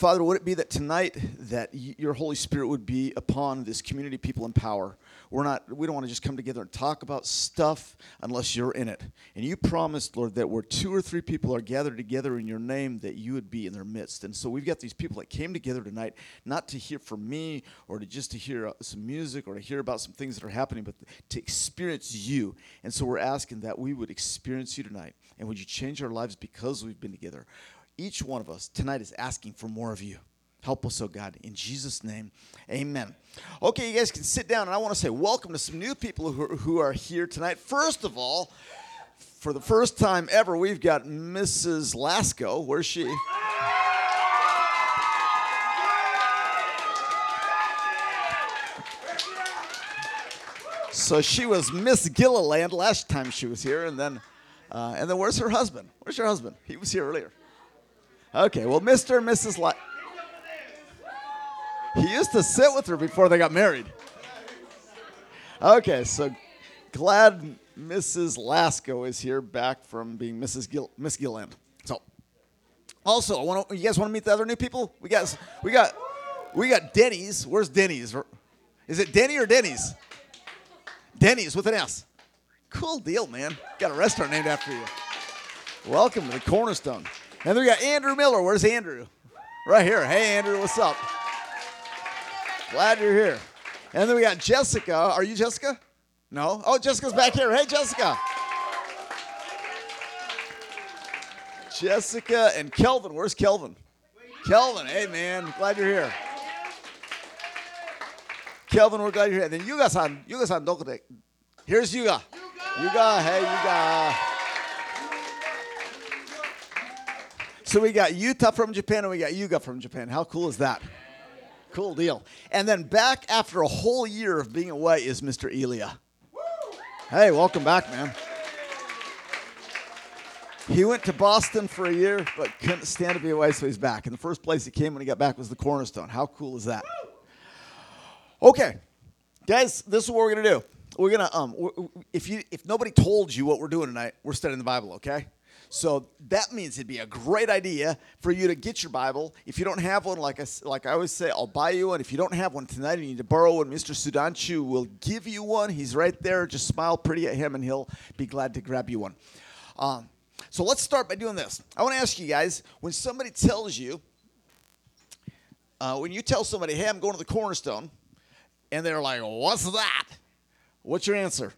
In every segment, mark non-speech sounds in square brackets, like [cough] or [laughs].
Father, would it be that tonight that your Holy Spirit would be upon this community, people in power? We're not. We don't want to just come together and talk about stuff unless you're in it. And you promised, Lord, that where two or three people are gathered together in your name, that you would be in their midst. And so we've got these people that came together tonight, not to hear from me or to just to hear uh, some music or to hear about some things that are happening, but to experience you. And so we're asking that we would experience you tonight. And would you change our lives because we've been together? Each one of us tonight is asking for more of you. Help us, oh God, in Jesus' name, amen. Okay, you guys can sit down, and I want to say welcome to some new people who are, who are here tonight. First of all, for the first time ever, we've got Mrs. Lasco. Where's she? So she was Miss Gilliland last time she was here, and then, uh, and then where's her husband? Where's your husband? He was here earlier. Okay, well, Mr. and Mrs. La- he used to sit with her before they got married. Okay, so glad Mrs. Lasco is here back from being Mrs. Gil- Miss Gilland. So, also, I want you guys want to meet the other new people? We got we got we got Denny's. Where's Denny's? Is it Denny or Denny's? Denny's with an S. Cool deal, man. Got a restaurant named after you. Welcome to the Cornerstone. And then we got Andrew Miller. Where's Andrew? Right here. Hey, Andrew, what's up? Glad you're here. And then we got Jessica. Are you Jessica? No? Oh, Jessica's back here. Hey, Jessica. Jessica and Kelvin. Where's Kelvin? Kelvin. Hey, man. Glad you're here. Kelvin, we're glad you're here. And then Yuga-san. Yuga-san, dokote. Here's Yuga. Yuga. Hey, Yuga. So we got Yuta from Japan and we got Yuga from Japan. How cool is that? Cool deal. And then back after a whole year of being away is Mr. Elia. Hey, welcome back, man. He went to Boston for a year, but couldn't stand to be away, so he's back. And the first place he came when he got back was the Cornerstone. How cool is that? Okay, guys, this is what we're gonna do. We're gonna um, if you if nobody told you what we're doing tonight, we're studying the Bible. Okay. So that means it'd be a great idea for you to get your Bible. If you don't have one, like I, like I always say, I'll buy you one. If you don't have one tonight and you need to borrow one, Mr. Sudanshu will give you one. He's right there. Just smile pretty at him and he'll be glad to grab you one. Um, so let's start by doing this. I want to ask you guys when somebody tells you, uh, when you tell somebody, hey, I'm going to the cornerstone, and they're like, what's that? What's your answer?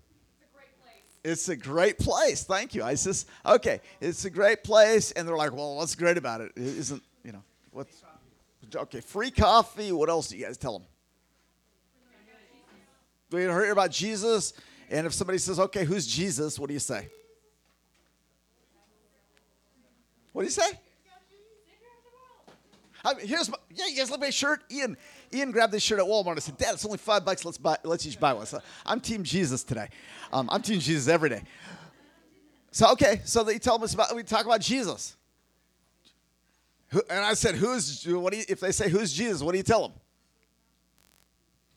It's a great place. Thank you, Isis. Okay, it's a great place, and they're like, "Well, what's great about it? it isn't you know what's okay? Free coffee. What else do you guys tell them? Do you hear about Jesus? And if somebody says, "Okay, who's Jesus?" What do you say? What do you say? I mean, here's my yeah. You guys love my shirt, Ian. Ian grabbed this shirt at Walmart. I said, Dad, it's only five bucks. Let's buy. Let's each buy one. So I'm Team Jesus today. Um, I'm Team Jesus every day. So okay, so they tell us about. We talk about Jesus. Who, and I said, "Who's what? Do you, if they say who's Jesus, what do you tell them?"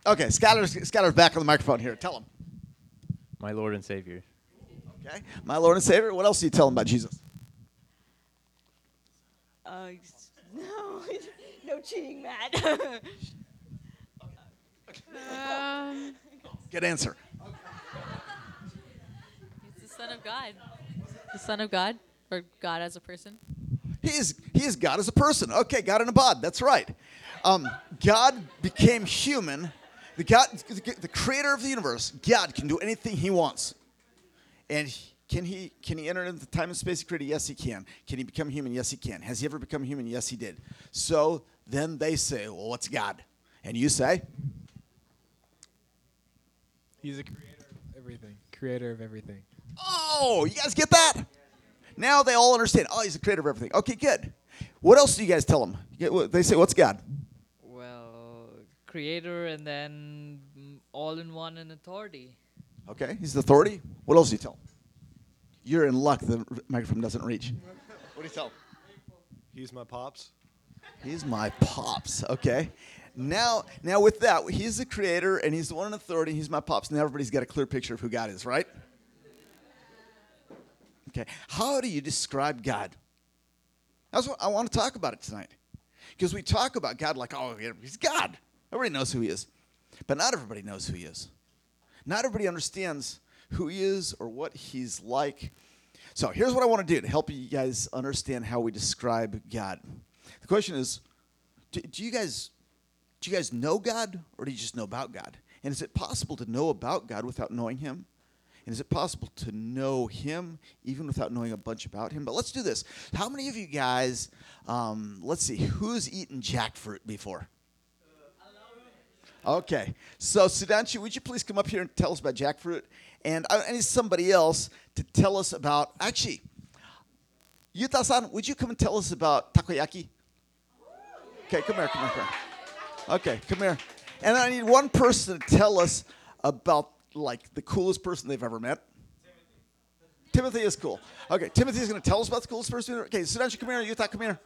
Okay, Skylar's, Skylar's back on the microphone here. Tell them. My Lord and Savior. Okay, my Lord and Savior. What else do you tell them about Jesus? Uh, [laughs] no, [laughs] no cheating, Matt. [laughs] Um, Good answer. he's the son of God. The son of God, or God as a person. He is, he is God as a person. Okay, God in a bod. That's right. Um, God became human. The God, the creator of the universe, God can do anything He wants. And he- can he can he enter into the time and space he created? Yes, he can. Can he become human? Yes, he can. Has he ever become human? Yes, he did. So then they say, well, what's God? And you say, He's a creator of everything. Creator of everything. oh, you guys get that? Now they all understand. Oh, he's the creator of everything. Okay, good. What else do you guys tell them? They say, what's God? Well, creator and then all in one and authority. Okay, he's the authority. What else do you tell him? You're in luck. The microphone doesn't reach. What do you tell him? He's my pops. He's my pops. Okay. Now, now with that, he's the creator and he's the one in authority. He's my pops. Now everybody's got a clear picture of who God is, right? Okay. How do you describe God? That's what I want to talk about it tonight. Because we talk about God like, oh, he's God. Everybody knows who he is. But not everybody knows who he is. Not everybody understands who he is or what he's like. So here's what I want to do to help you guys understand how we describe God. The question is, do, do you guys do you guys know God or do you just know about God? And is it possible to know about God without knowing him? And is it possible to know him even without knowing a bunch about him? But let's do this. How many of you guys, um, let's see, who's eaten jackfruit before? Okay. So, Sudanshu, would you please come up here and tell us about jackfruit? And I need somebody else to tell us about, actually, Yuta san, would you come and tell us about takoyaki? Okay, come here, come here, come here. Okay, come here. And I need one person to tell us about like the coolest person they've ever met. Timothy is cool. Okay, Timothy is going to tell us about the coolest person. Okay, Sudanshu, come here. Yuta, come here.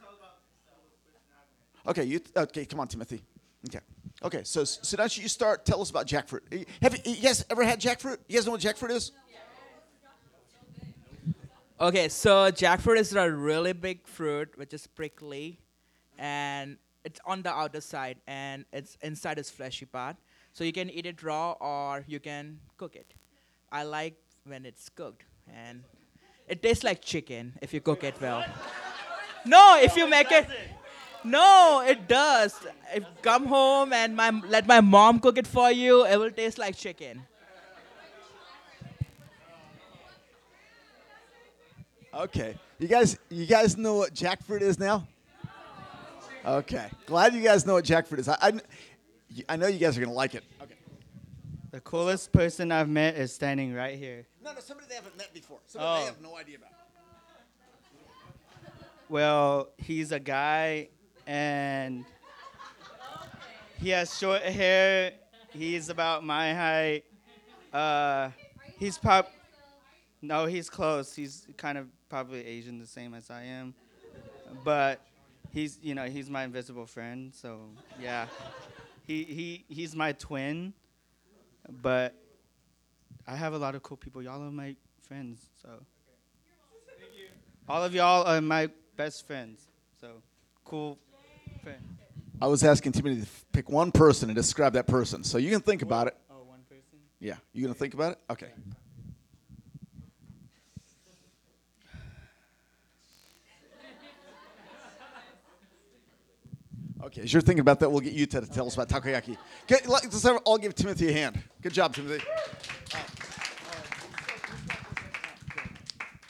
Okay, you. Okay, come on, Timothy. Okay. Okay, so Sudanshu, you start. Tell us about jackfruit. Have you, you guys ever had jackfruit? You guys know what jackfruit is? Okay, so jackfruit is a really big fruit which is prickly and it's on the outer side and it's inside is fleshy part. So you can eat it raw or you can cook it. I like when it's cooked and it tastes like chicken if you cook it well. No, if you make it No, it does. If come home and my let my mom cook it for you, it will taste like chicken. Okay. You guys, you guys know what jackfruit is now? Okay. Glad you guys know what jackfruit is. I, I, I know you guys are gonna like it. Okay. The coolest person I've met is standing right here. No, no, somebody they haven't met before. Somebody Oh. they have no idea about. Well, he's a guy and he has short hair. He's about my height. Uh, he's pop. No, he's close. He's kind of probably Asian, the same as I am. But he's, you know, he's my invisible friend. So yeah, he he he's my twin. But I have a lot of cool people. Y'all are my friends. So all of y'all are my best friends. So cool friend. I was asking Timothy to pick one person and describe that person. So you can think about it. Oh, one person. Yeah. You gonna think about it? Okay. Okay, as you're thinking about that, we'll get you to tell us about takoyaki. Okay, let's have- all give Timothy a hand. Good job, Timothy.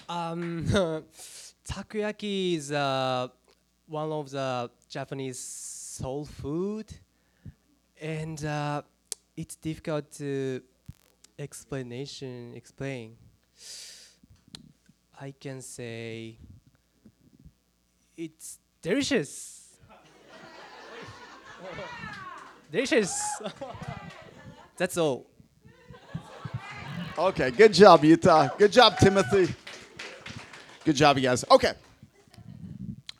Um, [laughs] takoyaki is uh, one of the Japanese soul food, and uh, it's difficult to explanation explain. I can say it's delicious. Delicious. That's all. Okay, good job, Yuta. Good job, Timothy. Good job, you guys. Okay.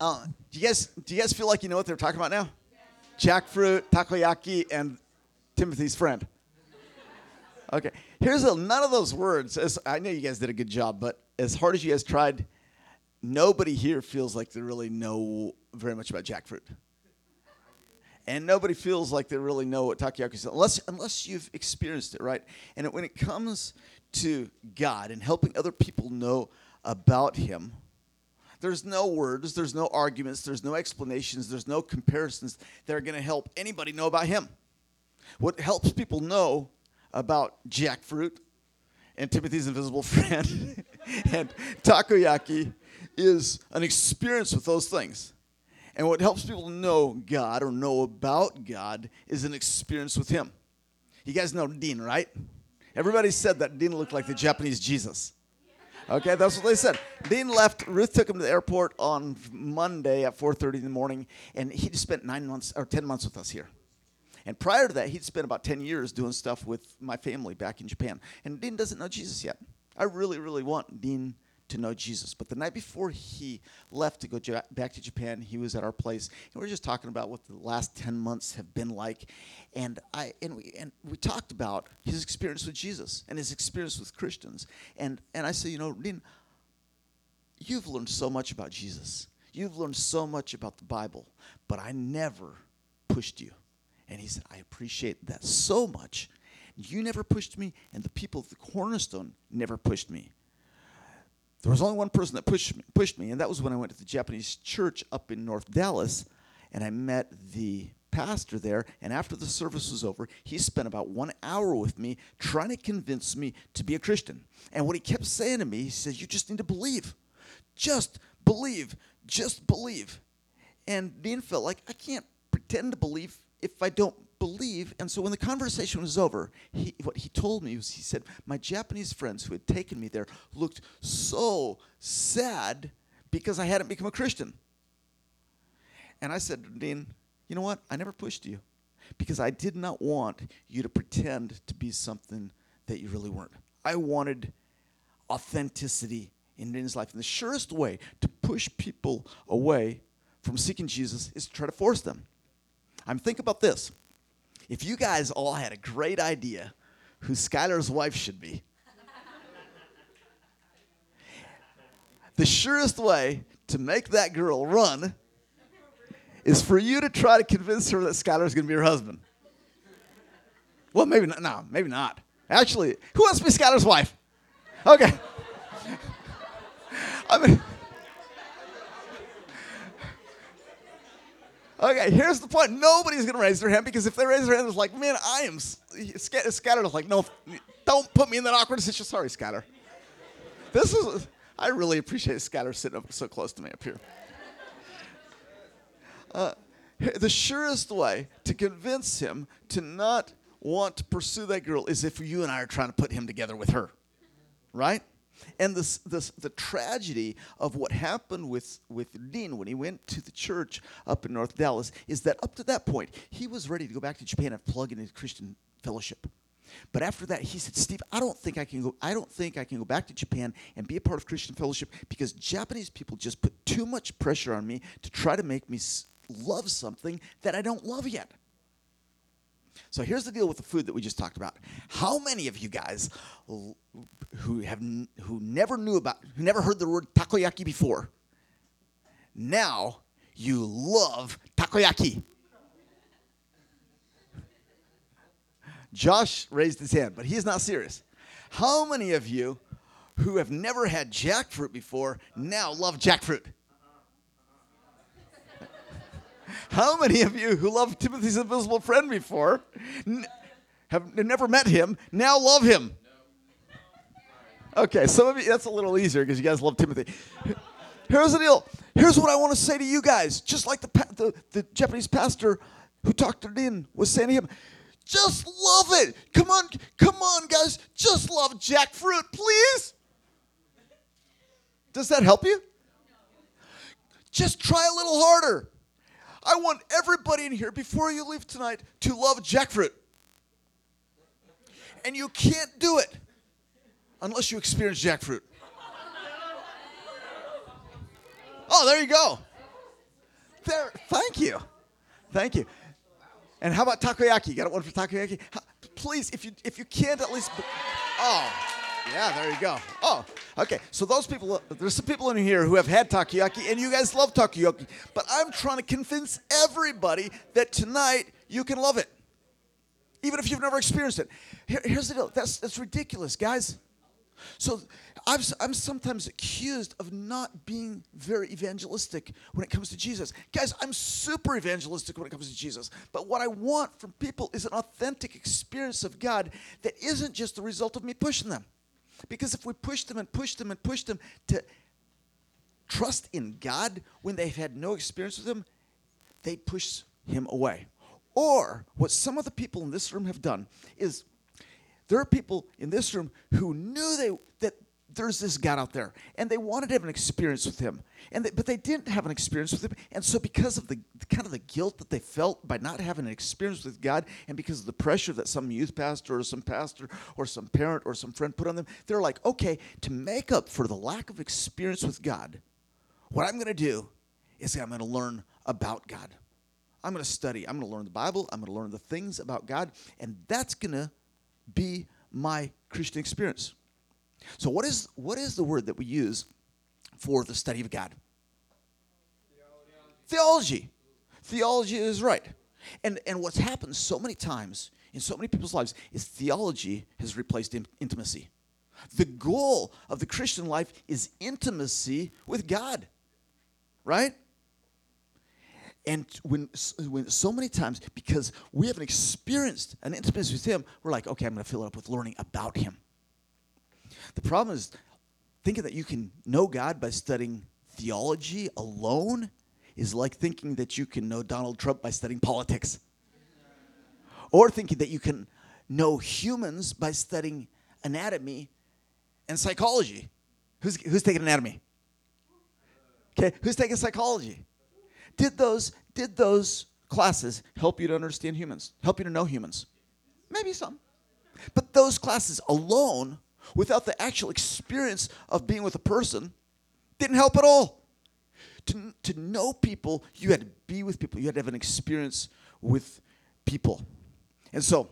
Uh, do you guys do you guys feel like you know what they're talking about now? Jackfruit, takoyaki, and Timothy's friend. Okay. Here's a none of those words. As I know you guys did a good job, but as hard as you guys tried, nobody here feels like they really know very much about jackfruit. And nobody feels like they really know what takoyaki is unless unless you've experienced it, right? And when it comes to God and helping other people know about Him, there's no words, there's no arguments, there's no explanations, there's no comparisons that are going to help anybody know about Him. What helps people know about jackfruit and Timothy's invisible [laughs] friend and takoyaki is an experience with those things. And what helps people know God or know about God is an experience with Him. You guys know Dean, right? Everybody said that Dean looked like the Japanese Jesus. Okay, that's what they said. Dean left. Ruth took him to the airport on Monday at 4:30 in the morning, and he spent nine months or 10 months with us here. And prior to that, he'd spent about 10 years doing stuff with my family back in Japan. And Dean doesn't know Jesus yet. I really, really want Dean to know Jesus. But the night before he left to go back to Japan, he was at our place, and we were just talking about what the last 10 months have been like. And I and we and we talked about his experience with Jesus and his experience with Christians. And and I said, you know, Dean, you've learned so much about Jesus. You've learned so much about the Bible, but I never pushed you. And he said, I appreciate that so much. You never pushed me, and the people of the cornerstone never pushed me. There was only one person that pushed me, pushed me, and that was when I went to the Japanese church up in North Dallas, and I met the pastor there. And after the service was over, he spent about one hour with me trying to convince me to be a Christian. And what he kept saying to me, he says, "You just need to believe, just believe, just believe." And Dean felt like I can't pretend to believe if I don't believe. And so when the conversation was over, he, what he told me was he said, My Japanese friends who had taken me there looked so sad because I hadn't become a Christian. And I said, Dean, you know what? I never pushed you because I did not want you to pretend to be something that you really weren't. I wanted authenticity in Dean's life. And the surest way to push people away from seeking Jesus is to try to force them. I'm think about this. If you guys all had a great idea who Skylar's wife should be, the surest way to make that girl run is for you to try to convince her that Skylar's going to be her husband. Well, maybe not. No, maybe not. Actually, who wants to be Skylar's wife? Okay. [laughs] I mean, Okay, here's the point. Nobody's to raise their hand because if they raise their hand, it's like, man, I am. Scatter is like, no, don't put me in that awkward situation. Sorry, Scatter. This is, I really appreciate Scatter sitting up so close to me up here. Uh, the surest way to convince him to not want to pursue that girl is if you and I are trying to put him together with her, right? And this, this, the tragedy of what happened with, with Dean when he went to the church up in North Dallas is that up to that point, he was ready to go back to Japan and plug into Christian fellowship. But after that, he said, Steve, I don't think I can go. I don't think I can go back to Japan and be a part of Christian fellowship because Japanese people just put too much pressure on me to try to make me love something that I don't love yet. So here's the deal with the food that we just talked about. How many of you guys who have who never knew about who never heard the word takoyaki before now you love takoyaki? Josh raised his hand, but he is not serious. How many of you who have never had jackfruit before now love jackfruit? How many of you who loved Timothy's invisible friend before n- have never met him now love him? Okay, some of you, that's a little easier because you guys love Timothy. Here's the deal. Here's what I want to say to you guys. Just like the, the, the Japanese pastor who talked it in was saying to him, just love it. Come on, come on, guys. Just love jackfruit, please. Does that help you? Just try a little harder. I want everybody in here before you leave tonight to love jackfruit. And you can't do it unless you experience jackfruit. Oh, there you go. There, thank you. Thank you. And how about takoyaki? You got one for takoyaki? Please, if you if you can't at least Oh. Yeah, there you go. Oh, okay. So those people, there's some people in here who have had takoyaki, and you guys love takoyaki. But I'm trying to convince everybody that tonight you can love it, even if you've never experienced it. Here, here's the deal. That's that's ridiculous, guys. So I'm, I'm sometimes accused of not being very evangelistic when it comes to Jesus. Guys, I'm super evangelistic when it comes to Jesus. But what I want from people is an authentic experience of God that isn't just the result of me pushing them. Because if we push them and push them and push them to trust in God when they've had no experience with Him, they push Him away. Or what some of the people in this room have done is there are people in this room who knew they, that there's this God out there, and they wanted to have an experience with Him, and they, but they didn't have an experience with Him, and so because of the kind of the guilt that they felt by not having an experience with God, and because of the pressure that some youth pastor or some pastor or some parent or some friend put on them, they're like, okay, to make up for the lack of experience with God, what I'm going to do is I'm going to learn about God. I'm going to study. I'm going to learn the Bible. I'm going to learn the things about God, and that's going to be my Christian experience. So what is what is the word that we use for the study of God? Theology. Theology is right. And, and what's happened so many times in so many people's lives is theology has replaced in- intimacy. The goal of the Christian life is intimacy with God, right? And when, when so many times, because we haven't experienced an intimacy with Him, we're like, okay, I'm going to fill it up with learning about Him. The problem is thinking that you can know God by studying theology alone is like thinking that you can know Donald Trump by studying politics. Or thinking that you can know humans by studying anatomy and psychology. Who's, who's taking anatomy? Okay, who's taking psychology? Did those, did those classes help you to understand humans? Help you to know humans? Maybe some. But those classes alone, without the actual experience of being with a person, didn't help at all. To, to know people, you had to be with people. You had to have an experience with people. And so,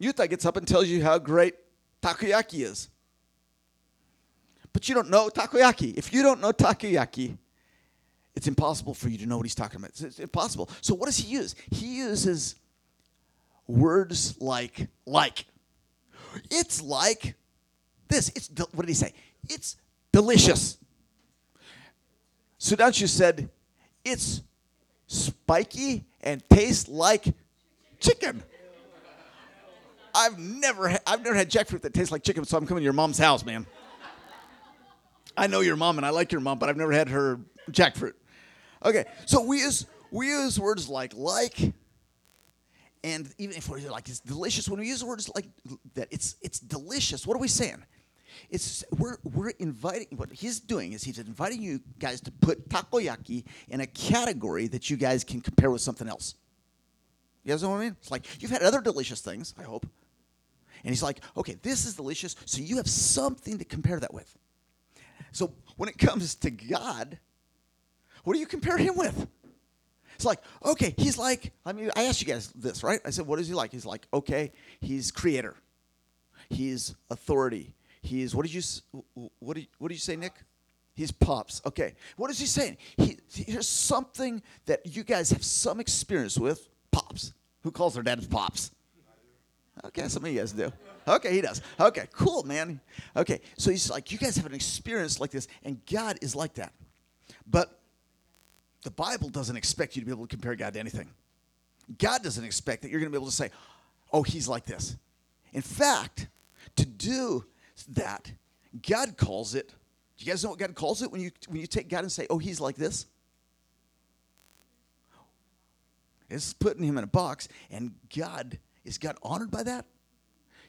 Yuta gets up and tells you how great takoyaki is. But you don't know takoyaki. If you don't know takoyaki, it's impossible for you to know what he's talking about. It's, it's impossible. So, what does he use? He uses words like, like. It's like this. It's what did he say? It's delicious. Sudanshu said, it's spiky and tastes like chicken. I've never, ha- I've never had jackfruit that tastes like chicken, so I'm coming to your mom's house, man. I know your mom and I like your mom, but I've never had her jackfruit. Okay, so we use we use words like like, and even if we're like it's delicious, when we use words like that, it's it's delicious. What are we saying? It's we're we're inviting. What he's doing is he's inviting you guys to put takoyaki in a category that you guys can compare with something else. You guys know what I mean? It's like you've had other delicious things. I hope. And he's like, okay, this is delicious, so you have something to compare that with. So when it comes to God, what do you compare him with? It's like, okay, he's like, I mean, I asked you guys this, right? I said, what is he like? He's like, okay, he's creator. He's authority. He's, what did you, what did, what did you say, Nick? He's pops. Okay. What is he saying? He, here's something that you guys have some experience with. Pops. Who calls their dad pops? Okay, some of you guys do. Okay, he does. Okay, cool, man. Okay, so he's like, you guys have an experience like this, and God is like that. But the Bible doesn't expect you to be able to compare God to anything. God doesn't expect that you're going to be able to say, oh, he's like this. In fact, to do that, God calls it. Do you guys know what God calls it when you when you take God and say, "Oh, he's like this"? It's putting him in a box, and God is God honored by that?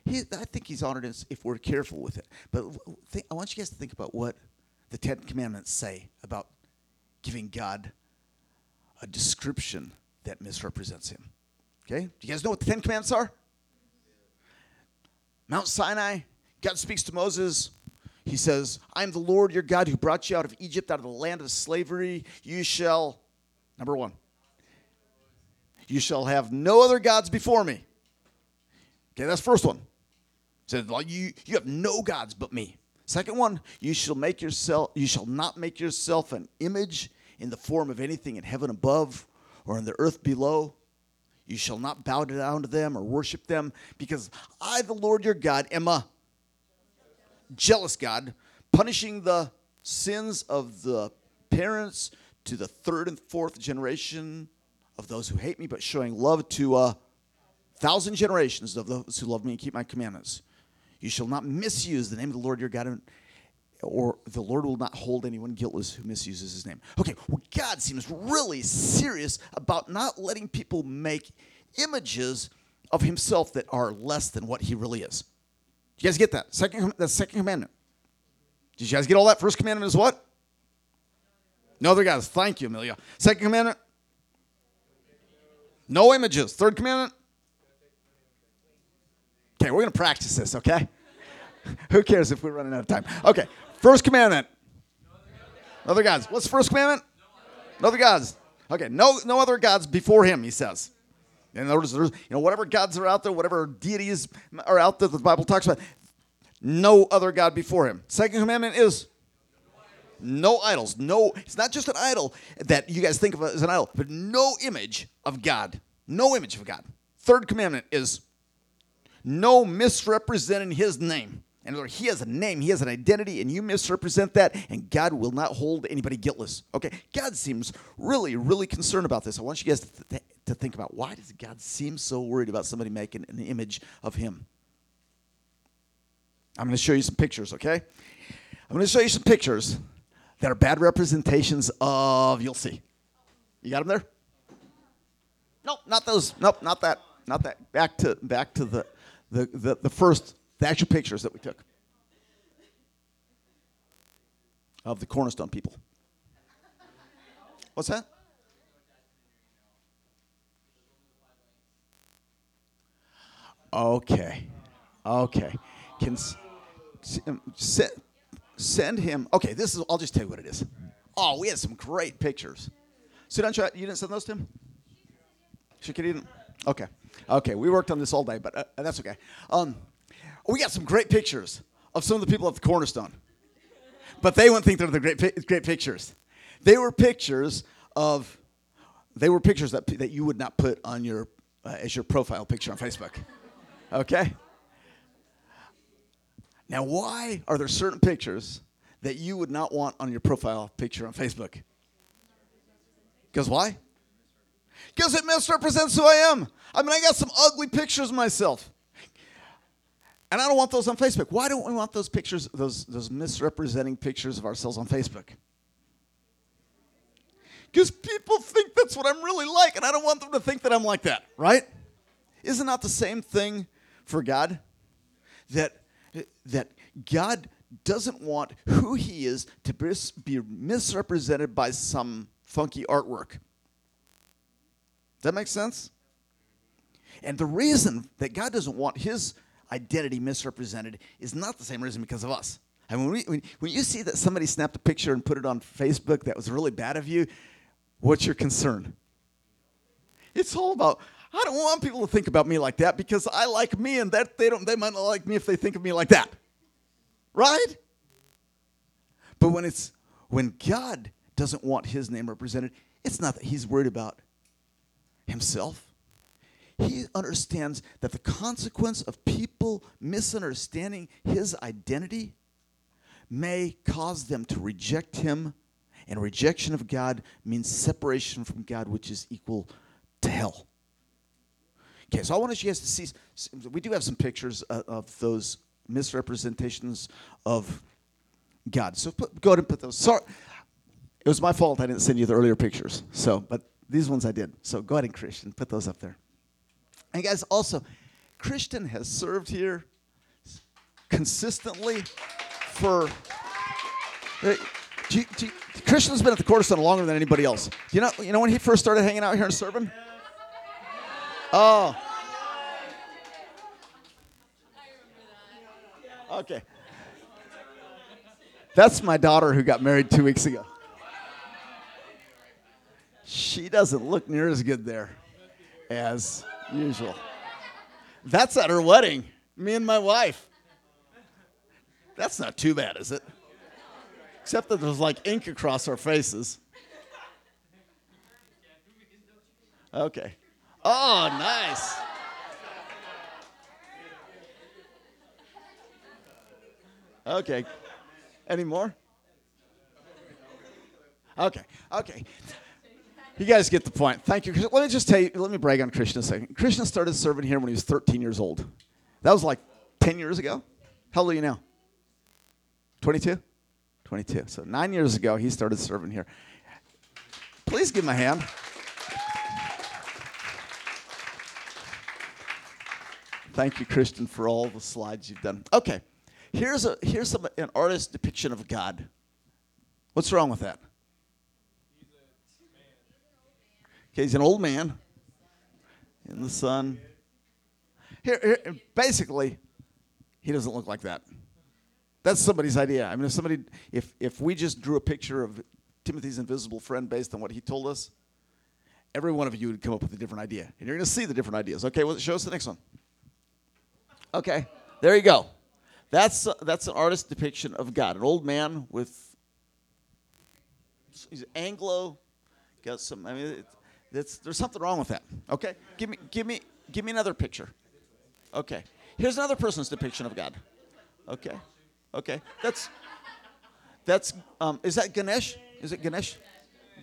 He, I think he's honored if we're careful with it. But think, I want you guys to think about what the Ten Commandments say about giving God a description that misrepresents him. Okay? Do you guys know what the Ten Commandments are? Mount Sinai, God speaks to Moses. He says, I am the Lord your God who brought you out of Egypt, out of the land of slavery. You shall, number one, you shall have no other gods before me. Okay, that's first one. Said like you you have no gods but me. Second one, you shall make yourself you shall not make yourself an image in the form of anything in heaven above or in the earth below. You shall not bow down to them or worship them, because I, the Lord your God, am a jealous God, punishing the sins of the parents to the third and fourth generation of those who hate me, but showing love to a thousand generations of those who love me and keep my commandments. You shall not misuse the name of the Lord your God, or the Lord will not hold anyone guiltless who misuses his name. Okay, well, God seems really serious about not letting people make images of himself that are less than what he really is. You guys get that? Second, the second commandment. Did you guys get all that? First commandment is what? No other gods. Thank you, Amelia. Second commandment? No images. Third commandment? Okay, we're going to practice this, okay? [laughs] Who cares if we're running out of time? Okay, first commandment. No other gods. What's the first commandment? No other gods. Okay, no, no other gods before him, he says. In other words, there's, you know, whatever gods are out there, whatever deities are out there that the Bible talks about, no other God before him. Second commandment is No idols. No, it's not just an idol that you guys think of as an idol, but no image of God. No image of God. Third commandment is no misrepresenting his name. Words, he has a name, he has an identity, and you misrepresent that, and God will not hold anybody guiltless. Okay? God seems really, really concerned about this. I want you guys to, th- think about why does God seem so worried about somebody making an image of him? I'm going to show you some pictures, okay? I'm going to show you some pictures that are bad representations of, you'll see. You got them there? Nope, not those. Nope, not that. Not that. Back to back to the the, the, the first the actual pictures that we took of the cornerstone people. What's that? Okay. Okay. Can um, send him. Okay, this is I'll just tell you what it is. Oh, we had some great pictures. So don't you, you didn't send those to him? She could even. Okay. Okay. We worked on this all day, but uh, that's okay. Um, we got some great pictures of some of the people at the Cornerstone, but they wouldn't think they're the great great pictures. They were pictures of. They were pictures that that you would not put on your uh, as your profile picture on Facebook. Okay. Now, why are there certain pictures that you would not want on your profile picture on Facebook? Because why? Because it misrepresents who I am. I mean, I got some ugly pictures of myself. And I don't want those on Facebook. Why don't we want those pictures, those, those misrepresenting pictures of ourselves on Facebook? Because people think that's what I'm really like, and I don't want them to think that I'm like that, right? Isn't that the same thing for God? That, that God doesn't want who He is to be misrepresented by some funky artwork. Does that make sense? And the reason that God doesn't want his identity misrepresented is not the same reason because of us. And when, we, when, when you see that somebody snapped a picture and put it on Facebook that was really bad of you, what's your concern? It's all about I don't want people to think about me like that because I like me and that they don't they might not like me if they think of me like that. Right? But when it's when God doesn't want his name represented, it's not that he's worried about himself. He understands that the consequence of people misunderstanding his identity may cause them to reject him, and rejection of God means separation from God, which is equal to hell. Okay, so I want you guys to see. We do have some pictures of those misrepresentations of God. So put, go ahead and put those. Sorry, it was my fault. I didn't send you the earlier pictures. So, but these ones I did. So go ahead and Christian, put those up there. And guys, also, Christian has served here consistently for. do you- do you- Christian's been at the Cornerstone longer than anybody else. You know, you know when he first started hanging out here and serving? Oh. Okay. That's my daughter who got married two weeks ago. She doesn't look near as good there as usual. That's at her wedding, me and my wife. That's not too bad, is it? Except that there's like ink across our faces. Okay. Oh, nice. Okay. Any more? Okay. Okay. You guys get the point. Thank you. Let me just tell you, let me brag on Christian a second. Christian started serving here when he was 13 years old. That was like 10 years ago. How old are you now? 22? 22. So nine years ago, he started serving here. Please give him a hand. Thank you, Christian, for all the slides you've done. Okay, here's a here's some, an artist's depiction of God. What's wrong with that? Okay, he's an old man in the sun. Here, here, basically, he doesn't look like that. That's somebody's idea. I mean, if somebody, if if we just drew a picture of Timothy's invisible friend based on what he told us, every one of you would come up with a different idea, and you're going to see the different ideas. Okay, well, show us the next one. Okay, there you go. That's that's an artist's depiction of God, an old man with he's Anglo. Got some. I mean, it, that's, there's something wrong with that. Okay, give me, give me, give me another picture. Okay, here's another person's depiction of God. Okay, okay, that's that's um, is that Ganesh? Is it Ganesh?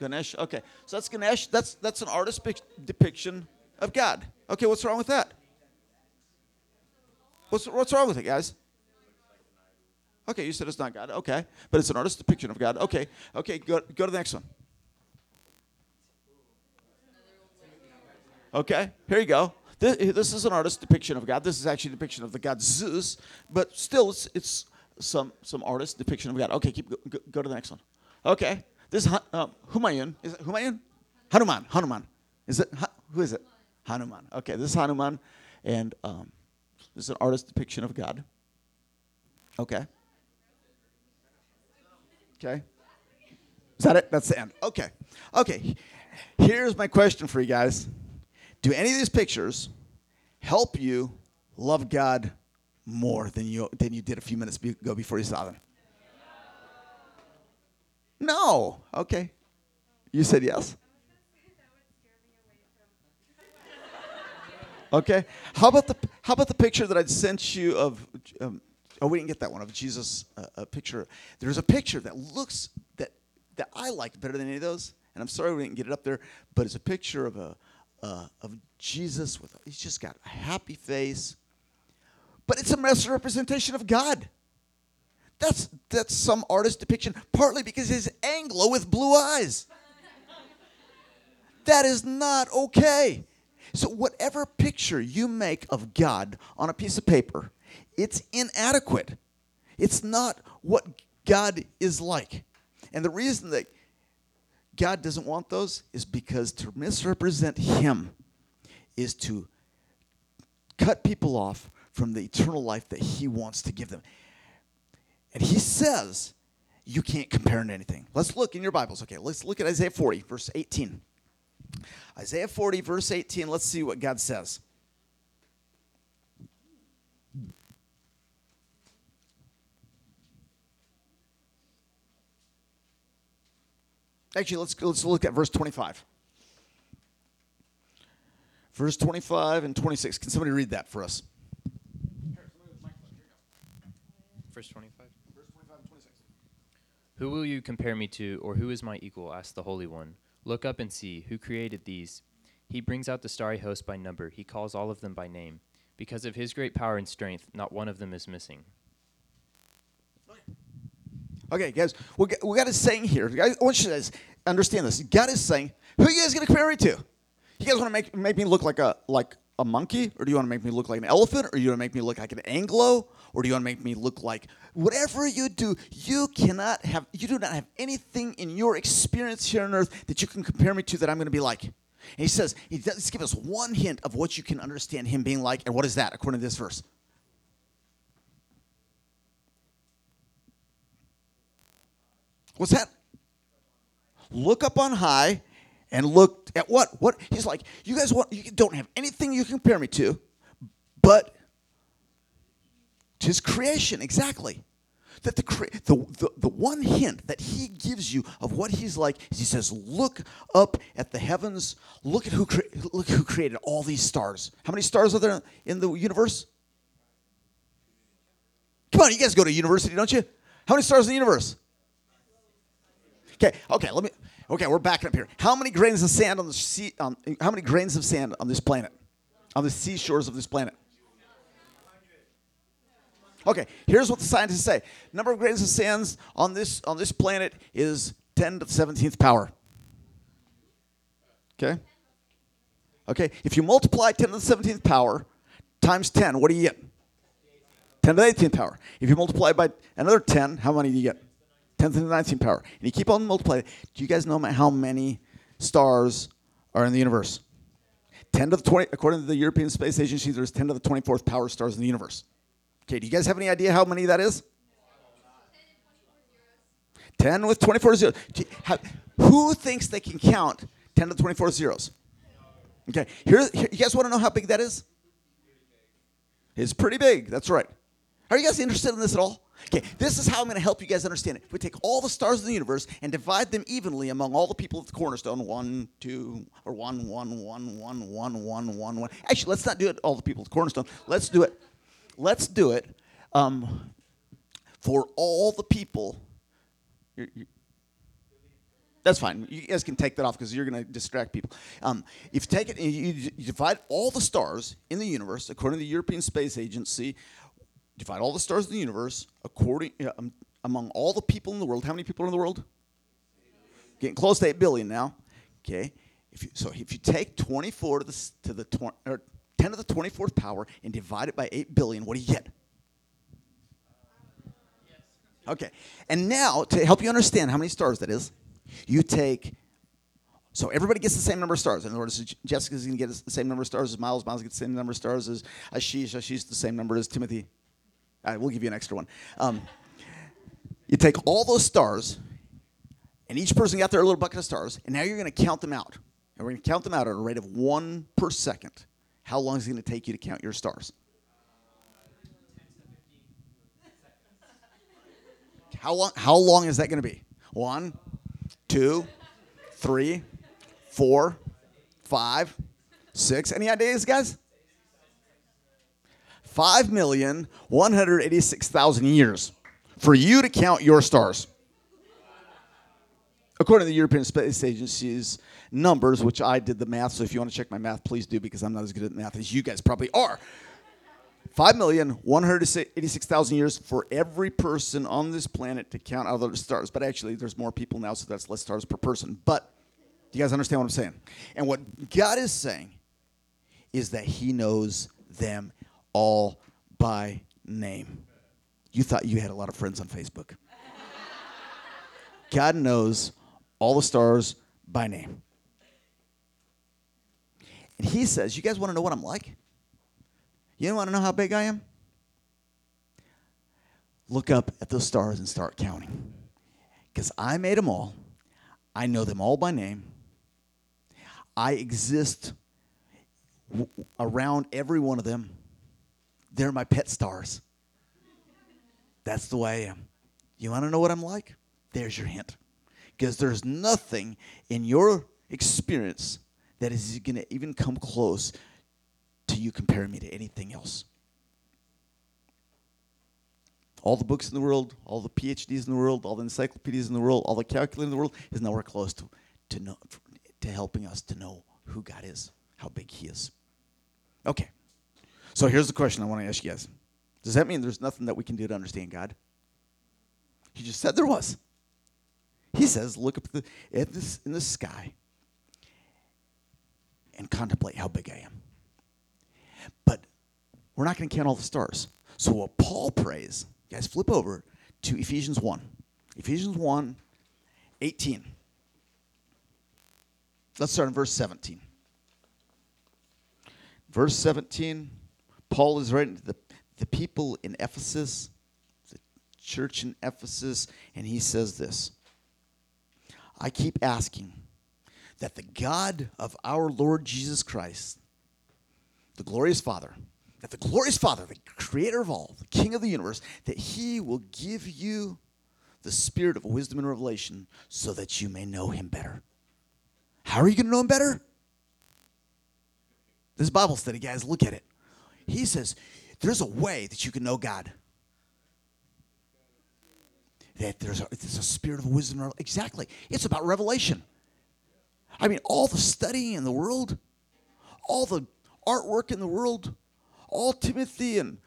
Ganesh. Okay, so that's Ganesh. That's that's an artist pic- depiction of God. Okay, what's wrong with that? What's what's wrong with it, guys? Okay, you said it's not God. Okay, but it's an artist depiction of God. Okay, okay, go go to the next one. Okay, here you go. This, this is an artist depiction of God. This is actually a depiction of the god Zeus, but still, it's, it's some some artist depiction of God. Okay, keep go, go, go to the next one. Okay, this is um, Humayun. Is it Humayun? Hanuman. Hanuman. Is it who is it? Hanuman. Okay, this is Hanuman, and um, this is an artist's depiction of God. Okay. Okay. Is that it? That's the end. Okay. Okay. Here's my question for you guys. Do any of these pictures help you love God more than you than you did a few minutes ago before you saw them? No. Okay. You said yes. Okay. How about the how about the picture that I sent you of? Um, oh, we didn't get that one of Jesus. Uh, a picture. There's a picture that looks that that I liked better than any of those, and I'm sorry we didn't get it up there. But it's a picture of a uh, of Jesus with he's just got a happy face, but it's a master representation of God. That's that's some artist depiction, partly because he's Anglo with blue eyes. That is not okay. So, whatever picture you make of God on a piece of paper, it's inadequate. It's not what God is like. And the reason that God doesn't want those is because to misrepresent Him is to cut people off from the eternal life that He wants to give them. And He says, you can't compare to anything. Let's look in your Bibles. Okay, let's look at Isaiah 40, verse 18. Isaiah 40, verse 18, let's see what God says. Actually, let's, let's look at verse 25. Verse 25 and 26. Can somebody read that for us? Verse 25. Verse 25 and 26. Who will you compare me to, or who is my equal? asked the Holy One. Look up and see, who created these? He brings out the starry host by number, he calls all of them by name. Because of his great power and strength, not one of them is missing. Okay, guys, we got, we got a saying here. I want you guys understand this. God is saying, who you guys going to compare me to? You guys want to make, make me look like a like a monkey, or do you want to make me look like an elephant, or do you want to make me look like an Anglo, or do you want to make me look like whatever you do? You cannot have, you do not have anything in your experience here on earth that you can compare me to that I'm going to be like. And he says, he does give us one hint of what you can understand him being like, and what is that according to this verse? What's that? Look up on high and looked at what? What? He's like, you guys want, you don't have anything you can compare me to, but his creation, exactly. That the, the, the, the one hint that he gives you of what he's like is he says, look up at the heavens, look at who, cre- look who created all these stars. How many stars are there in the universe? Come on, you guys go to university, don't you? How many stars in the universe? Okay, okay, let me. Okay, we're backing up here. How many grains of sand on the sea? On, how many grains of sand on this planet? On the seashores of this planet? Okay, here's what the scientists say: number of grains of sands on this on this planet is 10 to the 17th power. Okay. Okay, if you multiply 10 to the 17th power times 10, what do you get? 10 to the 18th power. If you multiply by another 10, how many do you get? 10 to the 19th power. And you keep on multiplying. Do you guys know how many stars are in the universe? 10 to the 20, according to the European Space Agency, there's 10 to the 24th power stars in the universe. Okay, do you guys have any idea how many that is? 10 with 24 zeros. Who thinks they can count 10 to 24 zeros? Okay, here, here you guys want to know how big that is? It's pretty big, that's right. Are you guys interested in this at all? Okay, this is how I'm going to help you guys understand it. We take all the stars of the universe and divide them evenly among all the people of the cornerstone. One, two, or one, one, one, one, one, one, one, one. Actually, let's not do it all the people of the cornerstone. Let's do it. Let's do it um, for all the people. You're- you- that's fine. You guys can take that off because you're going to distract people. Um, if you take it you, you divide all the stars in the universe according to the European Space Agency, divide all the stars in the universe according um, among all the people in the world. How many people are in the world? Getting close to eight billion now. Okay. If you, so if you take 24 to the to the 20, or 10 to the 24th power and divide it by 8 billion, what do you get? Okay. And now to help you understand how many stars that is, you take so everybody gets the same number of stars. In other words, Jessica's going to get the same number of stars as Miles. Miles gets the same number of stars as Ashish. Ashish the same number as Timothy. Right, we'll give you an extra one. Um, you take all those stars, and each person got their little bucket of stars, and now you're going to count them out. And we're going to count them out at a rate of one per second. How long is it going to take you to count your stars? How long, how long is that going to be? One, two, three, four, five, six. Any ideas, guys? Five million one hundred eighty-six thousand years for you to count your stars. According to the European Space Agency's numbers, which I did the math, so if you want to check my math, please do because I'm not as good at math as you guys probably are. Five million one hundred eighty-six thousand years for every person on this planet to count out the stars. But actually, there's more people now, so that's less stars per person. But do you guys understand what I'm saying? And what God is saying is that He knows them all by name. You thought you had a lot of friends on Facebook. God knows all the stars by name. And He says, You guys want to know what I'm like? You want to know how big I am? Look up at those stars and start counting. Because I made them all. I know them all by name. I exist w- around every one of them. They're my pet stars. That's the way I am. You want to know what I'm like? There's your hint. Because there's nothing in your experience that is going to even come close to you comparing me to anything else. All the books in the world, all the PhDs in the world, all the encyclopedias in the world, all the calculating in the world is nowhere close to, to, know, to helping us to know who God is, how big He is. Okay. So here's the question I want to ask you guys Does that mean there's nothing that we can do to understand God? He just said there was. He says, look up the, at this, in the sky and contemplate how big I am. But we're not going to count all the stars. So what Paul prays, guys, flip over to Ephesians 1. Ephesians 1, 18. Let's start in verse 17. Verse 17, Paul is writing to the, the people in Ephesus, the church in Ephesus, and he says this I keep asking that the God of our Lord Jesus Christ, the glorious Father, that the glorious Father, the creator of all, the King of the universe, that he will give you the spirit of wisdom and revelation so that you may know him better. How are you going to know him better? This Bible study, guys, look at it. He says there's a way that you can know God. That there's a, there's a spirit of wisdom. Exactly. It's about revelation. I mean, all the studying in the world, all the artwork in the world, all Timothy and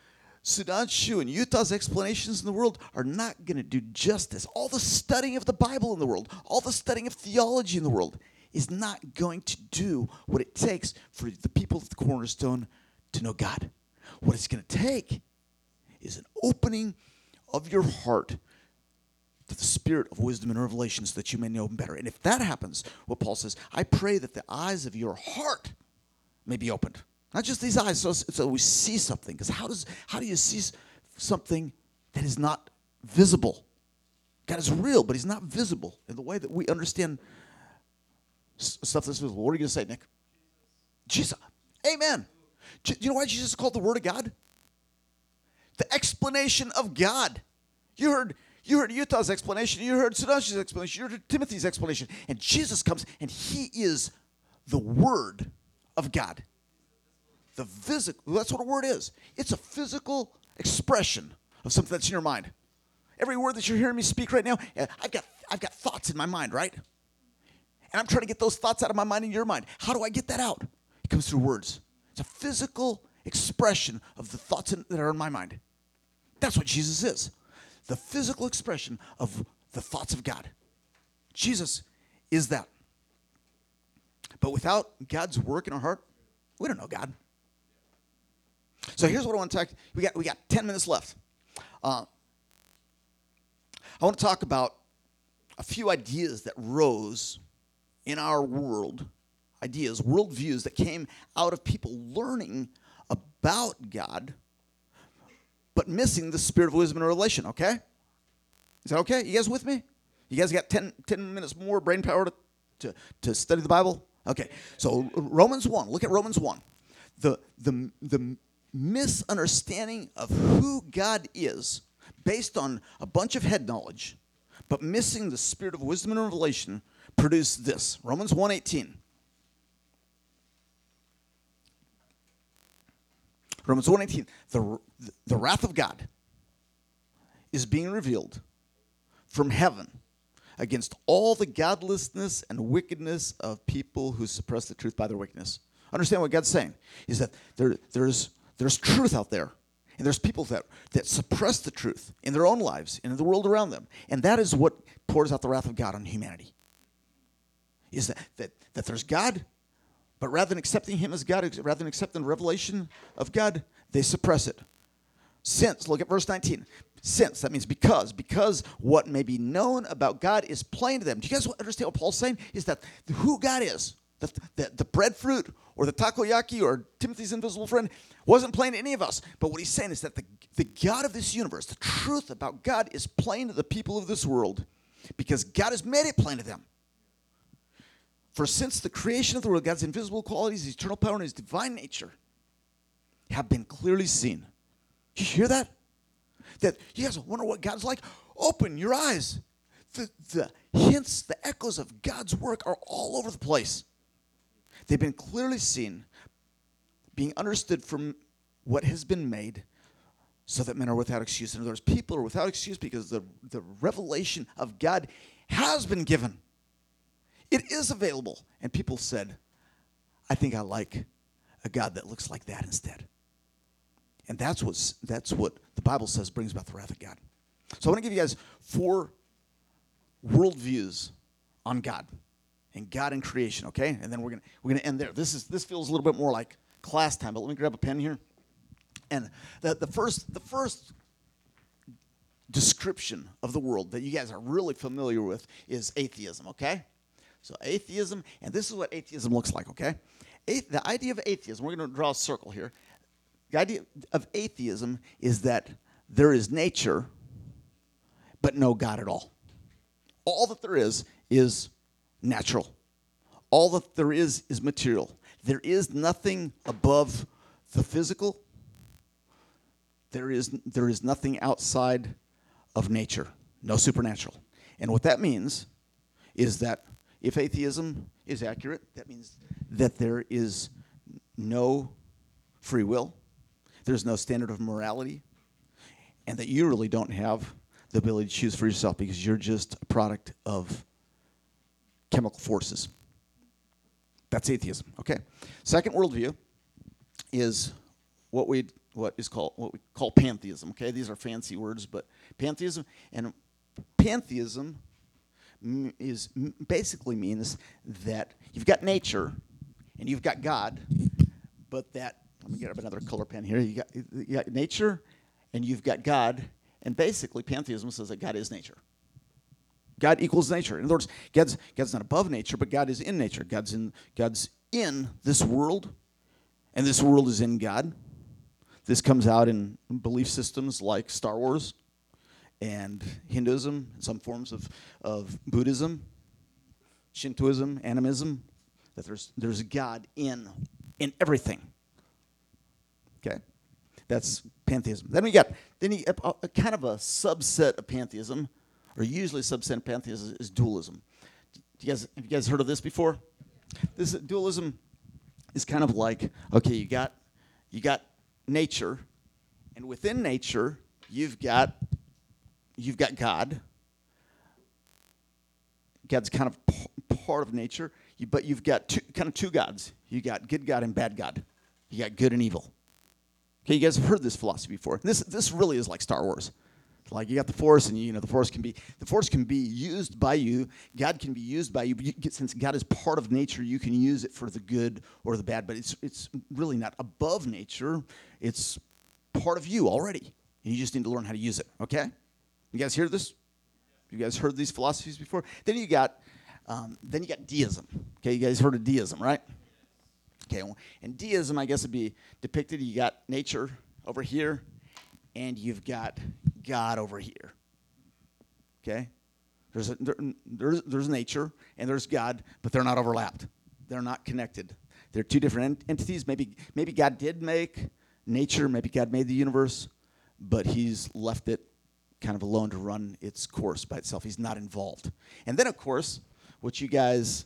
Sudanshu and Yuta's explanations in the world are not going to do justice. All the studying of the Bible in the world, all the studying of theology in the world is not going to do what it takes for the people of the cornerstone to know God. What it's going to take is an opening of your heart to the spirit of wisdom and revelation so that you may know him better. And if that happens, what Paul says, I pray that the eyes of your heart may be opened. Not just these eyes, so, so we see something. Because how does how do you see something that is not visible? God is real, but he's not visible in the way that we understand stuff that's visible. What are you going to say, Nick? Jesus. Amen. Do you know why Jesus is called the Word of God? The explanation of God. You heard you heard Yuta's explanation. You heard Sudanshu's explanation. You heard Timothy's explanation. And Jesus comes and he is the Word of God. The physical, that's what a word is. It's a physical expression of something that's in your mind. Every word that you're hearing me speak right now, eh, I've got, I've got thoughts in my mind, right? And I'm trying to get those thoughts out of my mind and your mind. How do I get that out? It comes through words. It's a physical expression of the thoughts in, that are in my mind. That's what Jesus is the physical expression of the thoughts of God. Jesus is that. But without God's work in our heart, we don't know God. So here's what I want to talk. We got we got 10 minutes left. Uh, I want to talk about a few ideas that rose in our world, ideas, worldviews that came out of people learning about God, but missing the spirit of wisdom and revelation, okay? Is that okay? You guys with me? You guys got 10, 10 minutes more brain power to, to, to study the Bible? Okay, so Romans 1, look at Romans 1. The, the, the misunderstanding of who God is based on a bunch of head knowledge, but missing the spirit of wisdom and revelation produced this. Romans 1:18. Romans 1:18. The, the wrath of God is being revealed from heaven against all the godlessness and wickedness of people who suppress the truth by their wickedness. Understand what God's saying is that there, there's, there's truth out there. And there's people that, that suppress the truth in their own lives and in the world around them. And that is what pours out the wrath of God on humanity. Is that, that, that there's God, but rather than accepting Him as God, rather than accepting the revelation of God, they suppress it. Since, look at verse 19. Since, that means because, because what may be known about God is plain to them. Do you guys understand what Paul's saying? Is that who God is, the, the, the breadfruit or the takoyaki or Timothy's invisible friend wasn't plain to any of us. But what he's saying is that the, the God of this universe, the truth about God is plain to the people of this world because God has made it plain to them. For since the creation of the world, God's invisible qualities, his eternal power, and his divine nature have been clearly seen. You hear that? That you guys wonder what God's like? Open your eyes. The, the hints, the echoes of God's work are all over the place. They've been clearly seen, being understood from what has been made, so that men are without excuse. In other words, people are without excuse because the, the revelation of God has been given. It is available. And people said, I think I like a God that looks like that instead. And that's, what's, that's what the Bible says brings about the wrath of God. So I want to give you guys four worldviews on God and God and creation, okay? And then we're gonna we're gonna end there. This is this feels a little bit more like class time, but let me grab a pen here. And the, the first the first description of the world that you guys are really familiar with is atheism, okay? So atheism, and this is what atheism looks like, okay? The idea of atheism, we're going to draw a circle here. The idea of atheism is that there is nature, but no God at all. All that there is is natural. All that there is is material. There is nothing above the physical. There is, there is nothing outside of nature, no supernatural. And what that means is that if atheism is accurate, that means that there is no free will, there's no standard of morality, and that you really don't have the ability to choose for yourself because you're just a product of chemical forces. That's atheism. Okay. Second worldview is what we what is called what we call pantheism. Okay, these are fancy words, but pantheism and pantheism is basically means that you've got nature and you've got God, but that let me get up another color pen here. You got you got nature and you've got God, and basically pantheism says that God is nature. God equals nature. In other words, God's, God's not above nature, but God is in nature. God's in, God's in this world, and this world is in God. This comes out in belief systems like Star Wars and Hinduism, some forms of, of Buddhism, Shintoism, animism, that there's, there's God in, in everything. Okay? That's pantheism. Then we got then you, a, a kind of a subset of pantheism, or usually subset of pantheism is dualism. You guys, have you guys heard of this before? This dualism is kind of like okay, you got you got nature, and within nature you've got you've got God. God's kind of p- part of nature, you, but you've got two, kind of two gods. You got good God and bad God. You got good and evil. Okay, you guys have heard this philosophy before. This this really is like Star Wars. Like you got the Force, and you know the Force can be the Force can be used by you. God can be used by you. But you since God is part of nature, you can use it for the good or the bad. But it's it's really not above nature. It's part of you already, and you just need to learn how to use it. Okay, you guys hear this? You guys heard these philosophies before? Then you got um, then you got deism. Okay, you guys heard of deism, right? Okay, and deism, I guess, would be depicted. You got nature over here, and you've got God over here. Okay, there's a, there, there's there's nature and there's God, but they're not overlapped. They're not connected. They're two different ent- entities. Maybe maybe God did make nature. Maybe God made the universe, but He's left it kind of alone to run its course by itself. He's not involved. And then, of course, what you guys,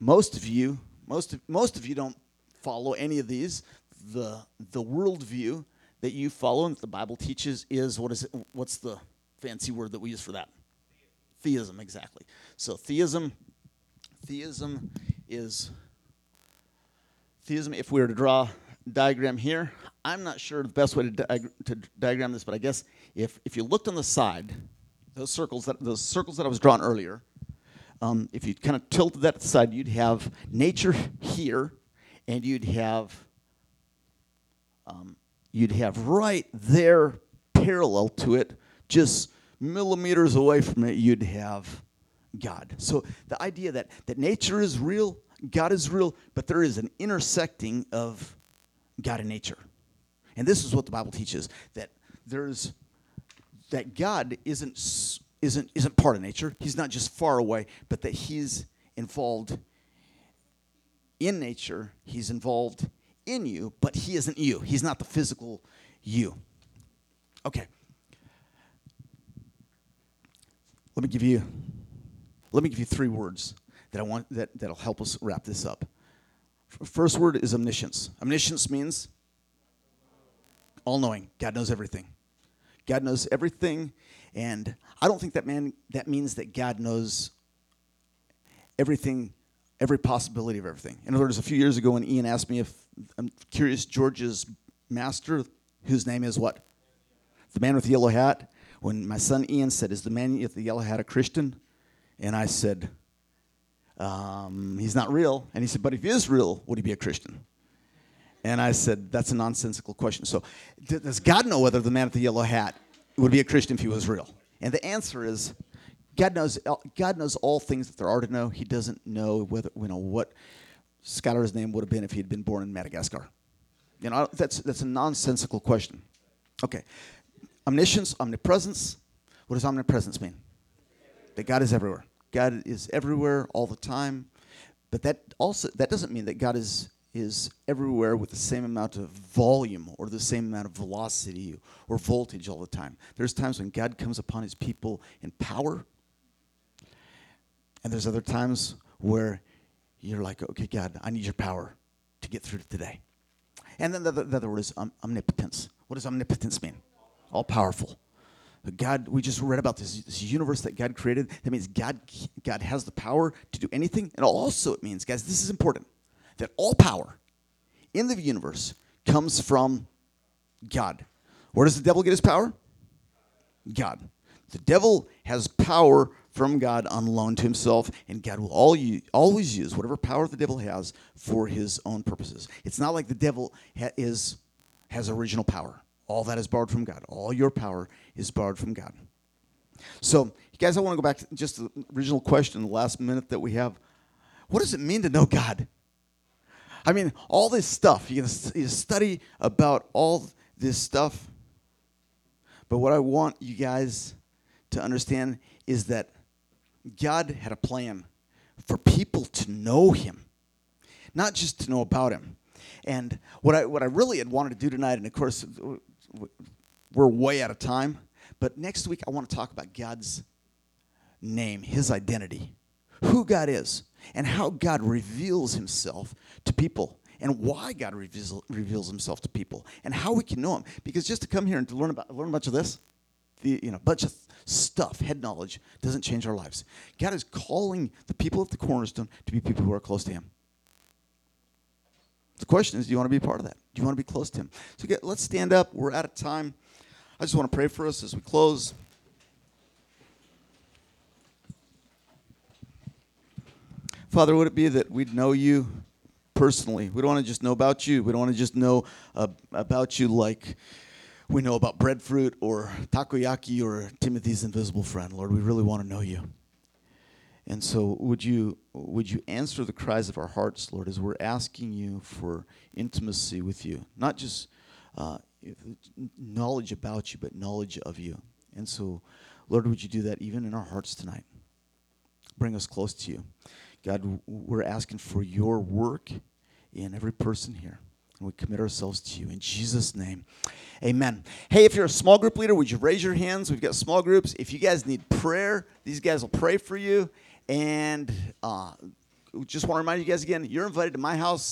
most of you, most of, most of you don't follow any of these. The the worldview that you follow and that the Bible teaches is what is it? What's the fancy word that we use for that? Theism, exactly. So theism, theism is theism. If we were to draw a diagram here, I'm not sure the best way to, diag- to diagram this, but I guess if if you looked on the side, those circles that those circles that I was drawing earlier, um, if you kind of tilted that to the side, you'd have nature here, and you'd have um, you'd have right there parallel to it, just millimeters away from it, you'd have God. So the idea that that nature is real, God is real, but there is an intersecting of God and nature. And this is what the Bible teaches that there's that God isn't isn't isn't part of nature. He's not just far away, but that he's involved in nature. He's involved in you, but he isn't you. He's not the physical you. Okay. Let me give you let me give you three words that I want that, that'll help us wrap this up. First word is omniscience. Omniscience means all knowing. God knows everything. God knows everything, and I don't think that man that means that God knows everything, every possibility of everything. In other words, a few years ago when Ian asked me if I'm curious George's master, whose name is what? The man with the yellow hat. When my son Ian said, Is the man with the yellow hat a Christian? And I said, um, He's not real. And he said, But if he is real, would he be a Christian? And I said, That's a nonsensical question. So, does God know whether the man with the yellow hat would be a Christian if he was real? And the answer is, God knows. God knows all things that there are to know. He doesn't know whether you know what Skylar's name would have been if he had been born in Madagascar. You know, that's that's a nonsensical question. Okay, omniscience, omnipresence. What does omnipresence mean? That God is everywhere. God is everywhere all the time. But that also that doesn't mean that God is is everywhere with the same amount of volume or the same amount of velocity or voltage all the time. There's times when God comes upon his people in power. And there's other times where you're like, okay, God, I need your power to get through to today. And then the, other- the other word is om- omnipotence. What does omnipotence mean? All powerful. God, we just read about this, this universe that God created. That means God, God has the power to do anything. And also, it means, guys, this is important, that all power in the universe comes from God. Where does the devil get his power? God. The devil has power from God on loan to himself, and God will always use whatever power the devil has for his own purposes. It's not like the devil ha- is, has original power. All that is borrowed from God. All your power is borrowed from God. So, guys, I want to go back to just the original question, in the last minute that we have. What does it mean to know God? I mean, all this stuff, you, you study about all this stuff. But what I want you guys to understand is that God had a plan for people to know Him, not just to know about Him. And what I, what I really had wanted to do tonight, and of course, we're way out of time. But next week, I want to talk about God's name, His identity, who God is, and how God reveals Himself to people, and why God reveals, reveals Himself to people, and how we can know Him. Because just to come here and to learn about learn a bunch of this, the you know bunch of stuff, head knowledge, doesn't change our lives. God is calling the people of the cornerstone to be people who are close to Him. The question is, do you want to be part of that? Do you want to be close to Him? So get, let's stand up. We're out of time. I just want to pray for us as we close. Father, would it be that we'd know you personally? We don't want to just know about you. We don't want to just know uh, about you like we know about breadfruit or takoyaki or Timothy's invisible friend. Lord, we really want to know you. And so would you would you answer the cries of our hearts, Lord, as we're asking you for intimacy with you, not just uh, knowledge about you, but knowledge of you. And so, Lord, would you do that even in our hearts tonight? Bring us close to you. God, we're asking for your work in every person here. And we commit ourselves to you in Jesus' name. Amen. Hey, if you're a small group leader, would you raise your hands? We've got small groups. If you guys need prayer, these guys will pray for you. And uh, just want to remind you guys again, you're invited to my house